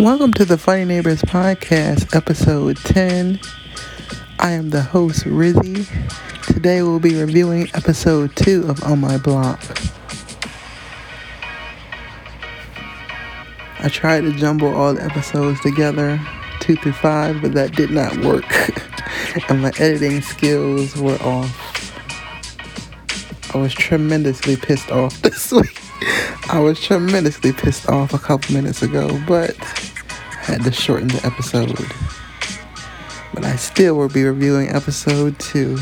Welcome to the Funny Neighbors Podcast, episode 10. I am the host, Rizzy. Today we'll be reviewing episode 2 of On My Block. I tried to jumble all the episodes together, 2 through 5, but that did not work. and my editing skills were off. I was tremendously pissed off this week. I was tremendously pissed off a couple minutes ago, but had to shorten the episode. But I still will be reviewing episode two.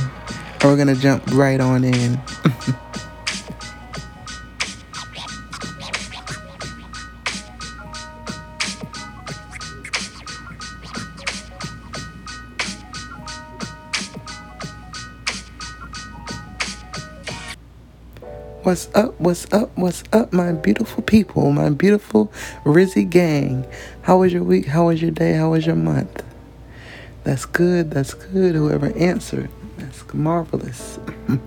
And we're gonna jump right on in. What's up? What's up? What's up, my beautiful people, my beautiful Rizzy gang? How was your week? How was your day? How was your month? That's good. That's good. Whoever answered, that's marvelous.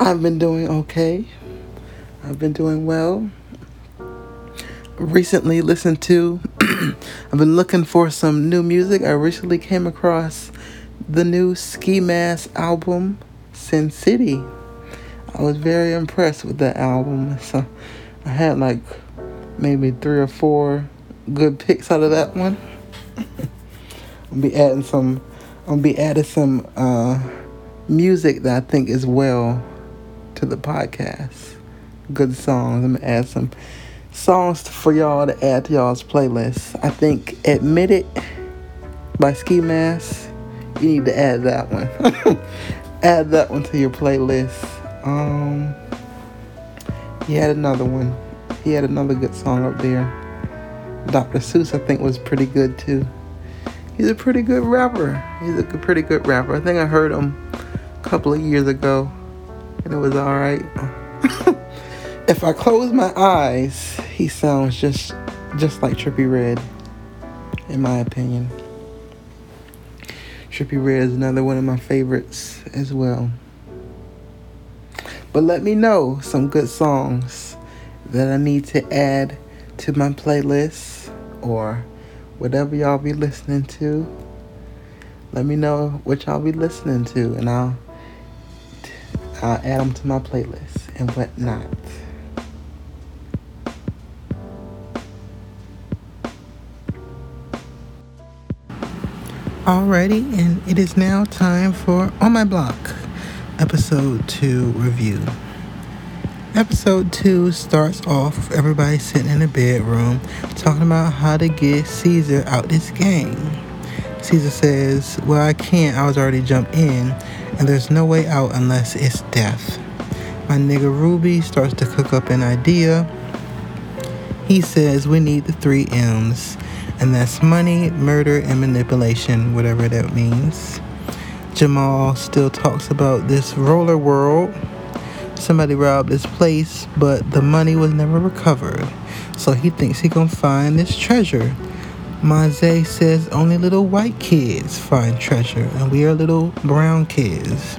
I've been doing okay. I've been doing well. Recently listened to, I've been looking for some new music. I recently came across the new Ski Mask album, Sin City. I was very impressed with that album. So I had like maybe three or four good picks out of that one. I'll be adding some I'll be adding some uh, music that I think is well to the podcast. Good songs. I'm gonna add some songs for y'all to add to y'all's playlist. I think Admit It by Ski Mask. You need to add that one. add that one to your playlist. Um, he had another one. He had another good song up there. Dr. Seuss, I think, was pretty good too. He's a pretty good rapper. He's a pretty good rapper. I think I heard him a couple of years ago, and it was all right. if I close my eyes, he sounds just just like Trippie Redd, in my opinion. Trippie Redd is another one of my favorites as well. But let me know some good songs that I need to add to my playlist or whatever y'all be listening to. Let me know what y'all be listening to, and I'll I'll add them to my playlist and whatnot. Alrighty, and it is now time for On My Block, episode 2 review. Episode 2 starts off with everybody sitting in a bedroom talking about how to get Caesar out this game. Caesar says, Well, I can't, I was already jumped in, and there's no way out unless it's death. My nigga Ruby starts to cook up an idea. He says, We need the three M's and that's money, murder, and manipulation, whatever that means. Jamal still talks about this roller world. Somebody robbed this place, but the money was never recovered. So he thinks he gonna find this treasure. Monse says only little white kids find treasure, and we are little brown kids.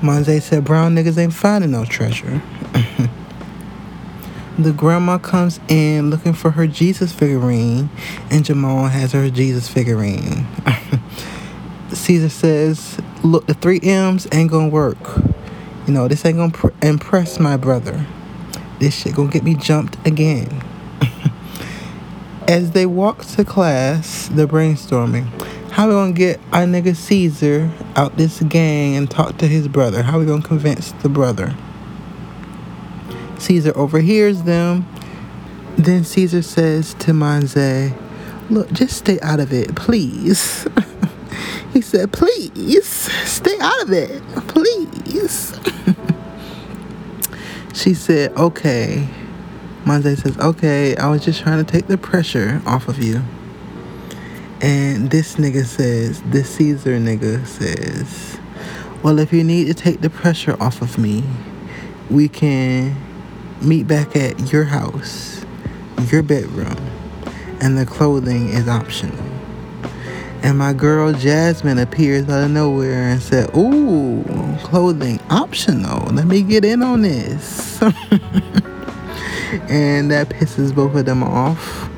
Monse said brown niggas ain't finding no treasure. The grandma comes in looking for her Jesus figurine, and Jamal has her Jesus figurine. Caesar says, Look, the three M's ain't gonna work. You know, this ain't gonna pr- impress my brother. This shit gonna get me jumped again. As they walk to class, they're brainstorming. How we gonna get our nigga Caesar out this gang and talk to his brother? How we gonna convince the brother? Caesar overhears them. Then Caesar says to Manze, Look, just stay out of it, please. he said, Please, stay out of it, please. she said, Okay. Monse says, Okay, I was just trying to take the pressure off of you. And this nigga says, this Caesar nigga says, Well, if you need to take the pressure off of me, we can meet back at your house, your bedroom, and the clothing is optional. And my girl Jasmine appears out of nowhere and said, Ooh, clothing optional. Let me get in on this. and that pisses both of them off.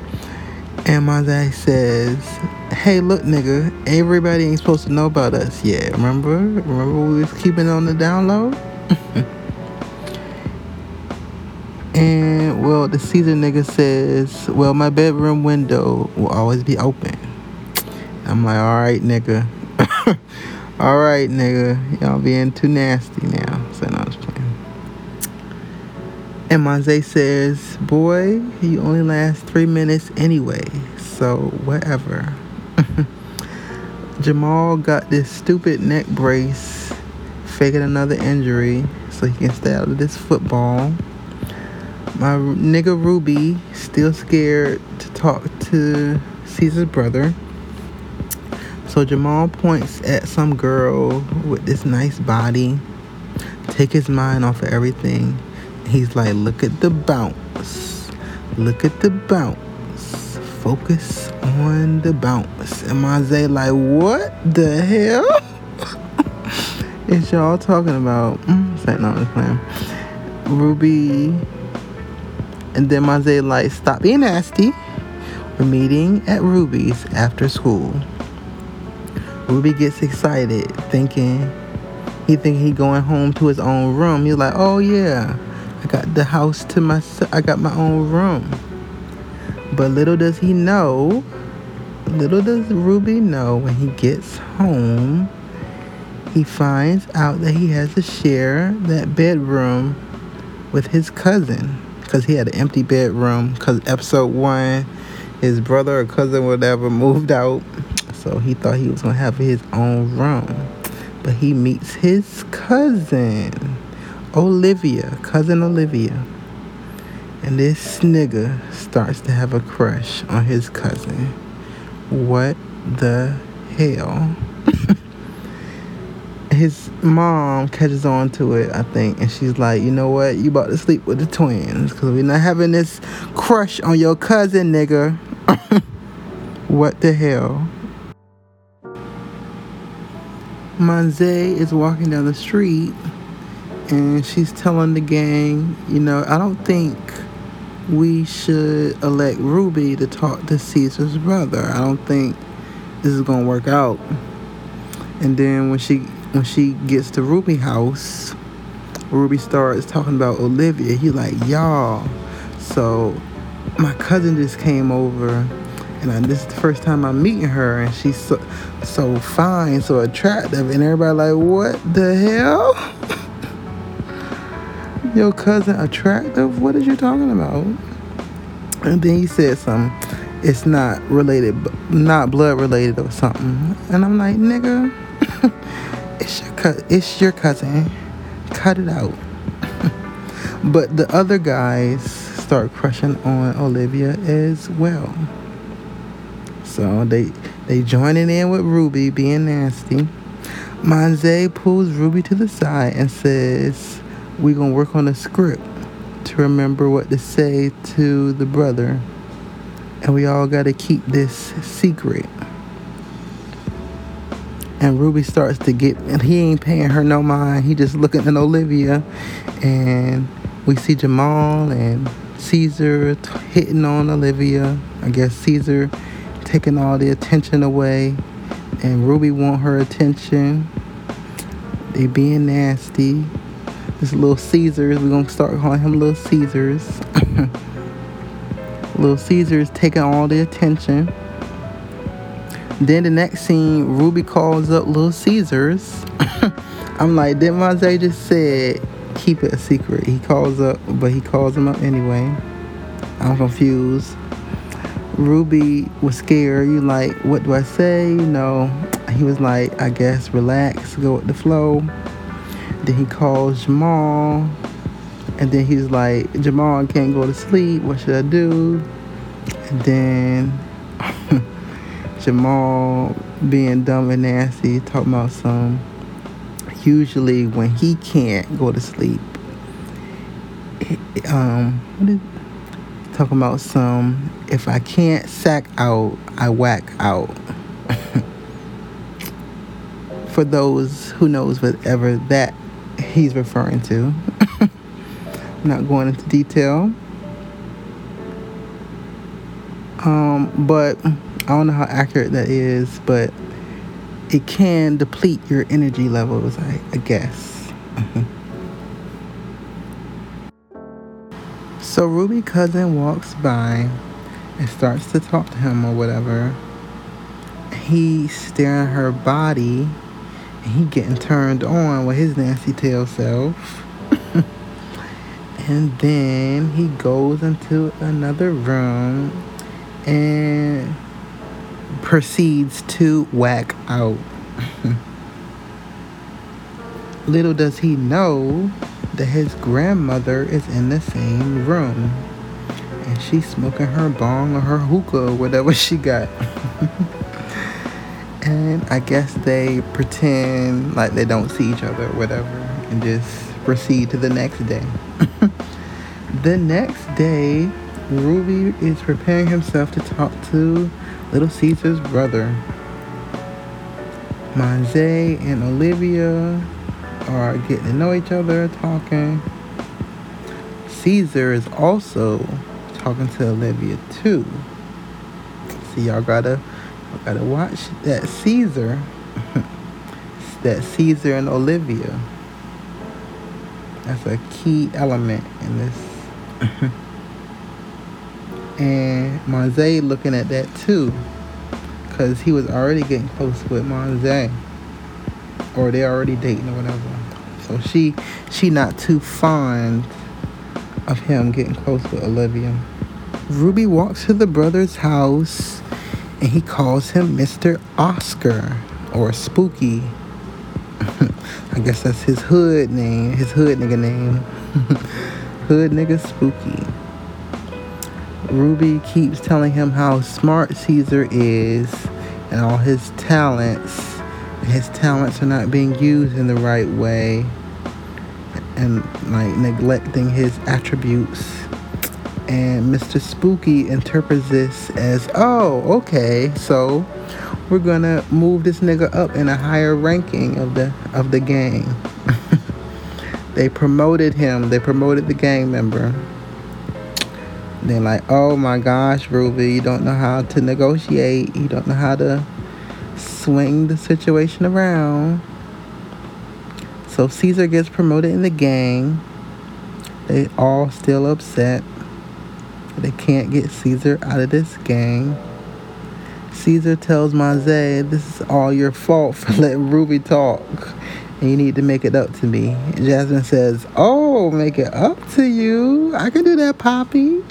And Monte says, Hey, look, nigga, everybody ain't supposed to know about us yet. Remember? Remember we was keeping on the download? and, well, the Caesar nigga says, Well, my bedroom window will always be open. I'm like, Alright, nigga. Alright, nigga. Y'all being too nasty now. So, I was playing. And Monse says, Boy, you only last three minutes anyway, so whatever. Jamal got this stupid neck brace, faking another injury so he can stay out of this football. My nigga Ruby still scared to talk to Caesar's brother. So Jamal points at some girl with this nice body, take his mind off of everything He's like, look at the bounce. Look at the bounce. Focus on the bounce. And like, what the hell? is y'all talking about? Mm, no, I'm playing. Ruby. And then Maze like, stop being nasty. We're meeting at Ruby's after school. Ruby gets excited, thinking he think he going home to his own room. He's like, oh yeah, I got the house to myself. I got my own room. But little does he know, little does Ruby know when he gets home, he finds out that he has to share that bedroom with his cousin because he had an empty bedroom because episode one, his brother or cousin, whatever, moved out. So he thought he was to have his own room. But he meets his cousin Olivia, cousin Olivia. And this nigga starts to have a crush on his cousin. What the hell? his mom catches on to it, I think, and she's like, you know what? You about to sleep with the twins because we're not having this crush on your cousin, nigga. what the hell? Manze is walking down the street and she's telling the gang, you know, I don't think we should elect Ruby to talk to Caesar's brother. I don't think this is gonna work out. And then when she when she gets to Ruby house, Ruby starts talking about Olivia. He like, y'all. So my cousin just came over, and I, this is the first time I'm meeting her, and she's so so fine, so attractive, and everybody like, what the hell? your cousin attractive? What are you talking about? And then he said something. It's not related, not blood related or something. And I'm like, nigga, it's your it's your cousin. Cut it out. but the other guys start crushing on Olivia as well. So they they joining in with Ruby being nasty. Manze pulls Ruby to the side and says, going to work on a script to remember what to say to the brother. And we all got to keep this secret. And Ruby starts to get, and he ain't paying her no mind. He just looking at Olivia. And we see Jamal and Caesar hitting on Olivia. I guess Caesar taking all the attention away. And Ruby want her attention. They being nasty. This Little Caesars. We're gonna start calling him Little Caesars. Little Caesars taking all the attention. Then the next scene, Ruby calls up Little Caesars. I'm like, did Maze just said keep it a secret? He calls up, but he calls him up anyway. I'm confused. Ruby was scared. You like, what do I say? You know, he was like, I guess relax, go with the flow. Then he calls Jamal. And then he's like, Jamal, can't go to sleep. What should I do? And then Jamal being dumb and nasty, talking about some. Usually, when he can't go to sleep, um, what is, talking about some. If I can't sack out, I whack out. For those who knows whatever that he's referring to. I'm not going into detail. Um, but I don't know how accurate that is, but it can deplete your energy levels, I, I guess. So Ruby cousin walks by and starts to talk to him or whatever. He's staring her body and he getting turned on with his nasty tail self. and then he goes into another room and proceeds to whack out. Little does he know that his grandmother is in the same room and she's smoking her bong or her hookah or whatever she got. and I guess they pretend like they don't see each other or whatever and just proceed to the next day. the next day, Ruby is preparing himself to talk to Little Caesar's brother. Monse and Olivia are getting to know each other, talking. Caesar is also talking to Olivia too. So y'all gotta gotta watch that Caesar. that Caesar and Olivia. That's a key element in this. and Monse looking at that too. Cause he was already getting close with Monse or they're already dating or whatever. So she she not too fond of him getting close with Olivia. Ruby walks to the brother's house and he calls him Mr. Oscar or Spooky. I guess that's his hood name, his hood nigga name. hood nigga Spooky. Ruby keeps telling him how smart Caesar is and all his talents his talents are not being used in the right way and like neglecting his attributes. And Mr. Spooky interprets this as oh okay so we're gonna move this nigga up in a higher ranking of the of the gang. They promoted him. They promoted the gang member. They're like oh my gosh Ruby you don't know how to negotiate. You don't know how to swing the situation around. So Caesar gets promoted in the gang. They all still upset. They can't get Caesar out of this gang. Caesar tells Monse, this is all your fault for letting Ruby talk. And you need to make it up to me. Jasmine says, Oh, make it up to you. I can do that, Poppy.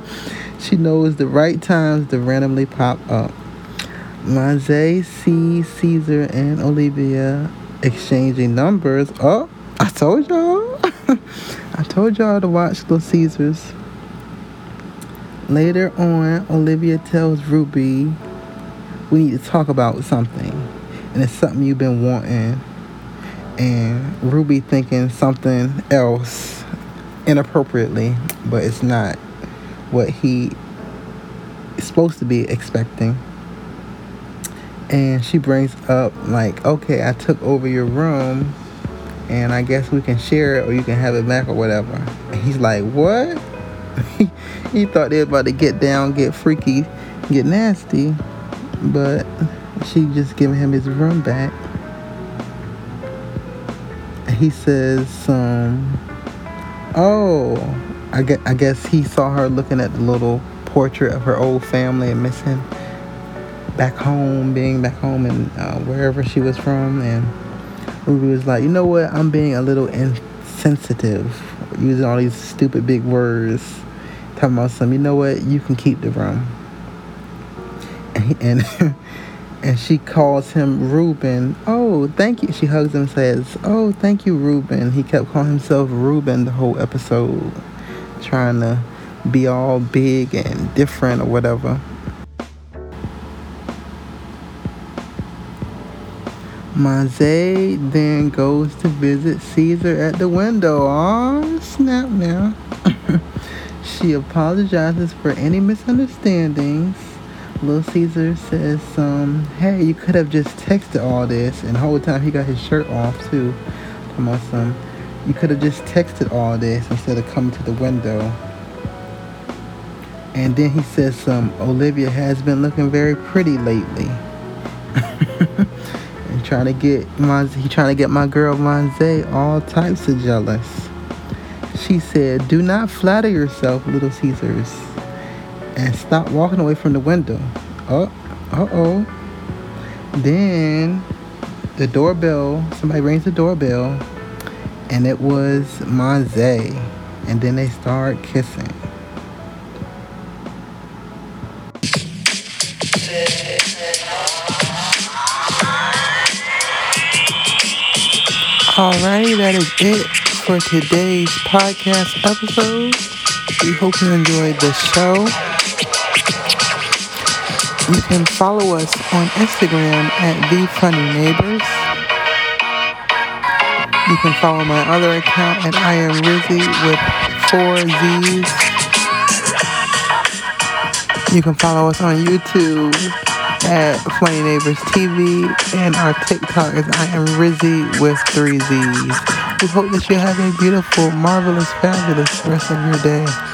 she knows the right times to randomly pop up. Monse C. Caesar and Olivia exchanging numbers. Oh, I told y'all. I told y'all to watch Little Caesars. Later on, Olivia tells Ruby, we need to talk about something. And it's something you've been wanting. And Ruby thinking something else inappropriately, but it's not what he is supposed to be expecting and she brings up like okay i took over your room and i guess we can share it or you can have it back or whatever. And he's like what? He thought they were about to get down get freaky get nasty but she just giving him his room back. He says um oh I guess, I guess he saw her looking at the little portrait of her old family and missing back home, being back home and uh, wherever she was from, and Ruby was like, you know what, I'm being a little insensitive, using all these stupid big words, talking about some, you know what, you can keep the room, and and, she calls him Ruben. Oh, thank you. She hugs him, and says, oh, thank you, Ruben. He kept calling himself Ruben the whole episode, trying to be all big and different or whatever. Monse then goes to visit Caesar at the window. Oh, snap now. she apologizes for any misunderstandings. Little Caesar says, um, hey, you could have just texted all this. And the whole time he got his shirt off, too. Come on, some. You could have just texted all this instead of coming to the window. And then he says some Olivia has been looking very pretty lately. trying to get my he trying to get my girl Monse all types of jealous. She said, Do not flatter yourself, little Caesars. And stop walking away from the window. Oh, uh oh. Then the doorbell, somebody rings the doorbell, and it was Monse. And then they start kissing. Alrighty, that is it for today's podcast episode. We hope you enjoyed the show. You can follow us on Instagram at The Funny Neighbors. You can follow my other account at I Am Rizzy with four Z's. You can follow us on YouTube at Funny Neighbors TV and our TikTok is I Am Rizzy with three Z's. We hope that you have a beautiful, marvelous, fabulous rest of your day.